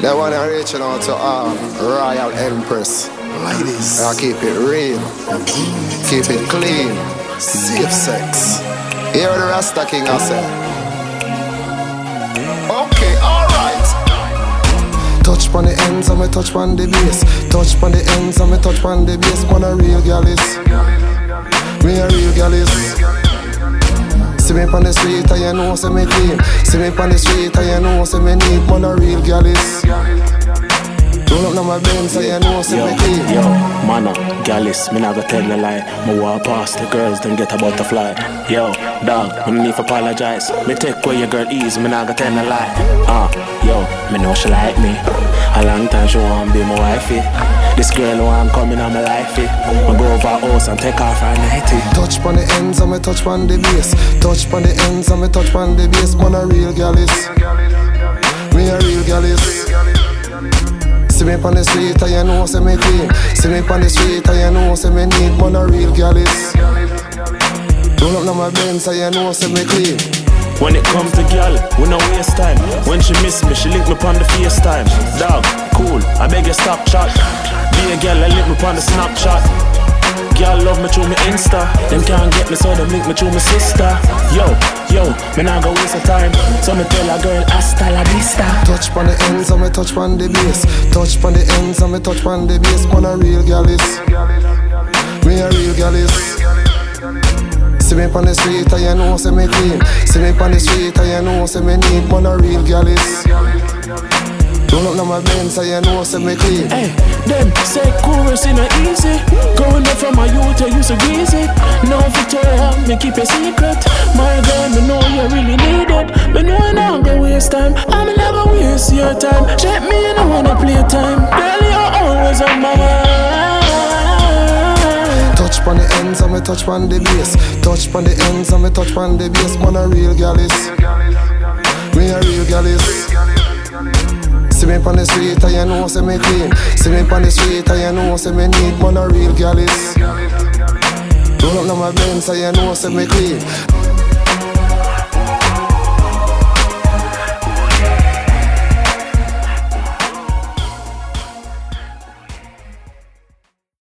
They wanna reach out to our Royal Empress. Ladies. I keep it real, keep it clean, safe sex. Hear the Rasta King I say. Okay, alright. Touch on the ends and me touch on the base. Touch on the ends and me touch on the base. Man a real gal is. Me a real gal is. See me on the street and you know say me clean. See me on the street and you know say me neat. Man a real gal is. Roll up now my Benz and you know say Yo, me clean. yo, mana, gyalis, me not gonna tell a lie. Me walk past the girls, then get a butterfly. Yo, dog, me need to apologize. Me take away your girl easy, me not gonna tell a lie. Ah, uh, yo, me know she like me. A long time she want be my wifey. This girl want coming on my life. Eh. Me go over house and take off her nighty. Touch on the ends and me touch on the base. Touch on the ends and me touch on the base. Man a real gal is. Me a real gal is. See me on the street and you know say me clean. See me on the street and you know say me neat. Man a real gal is. Roll up now my Benz and you know say me clean. When it comes to gal, we no waste time. When she miss me, she link me on the FaceTime. Dog, cool, I beg you stop chat. Be a gal, I link me on the Snapchat. Gal love me through me Insta. Them can't get me, so them link me through my sister. Yo, yo, me not go waste of time. So me tell a girl, hasta la vista. Touch on the ends and me touch on the base. Touch on the ends and me touch on the base. Man a real gal is. Me on the street and you know say me clean. See me on the street and you know say me neat. Man a real is. Roll up now my Benz and you know say me clean. Hey, them say chorus in a easy. Growing up from my youth, I used to easy. Now Victoria, me keep a secret. My girl, me know you really need it. Me know I not go waste time. I'm never waste your time. Check me, and I wanna play time. Girl, you're always on my mind. Touch on the ends and me touch on the base. Touch on the ends and me touch on the base. Man a real gal is. Me a real gal is. See me on the street you know say me clean. See me on the street you know say me neat. Man a real gal is. Roll up now my Benz you know say me clean.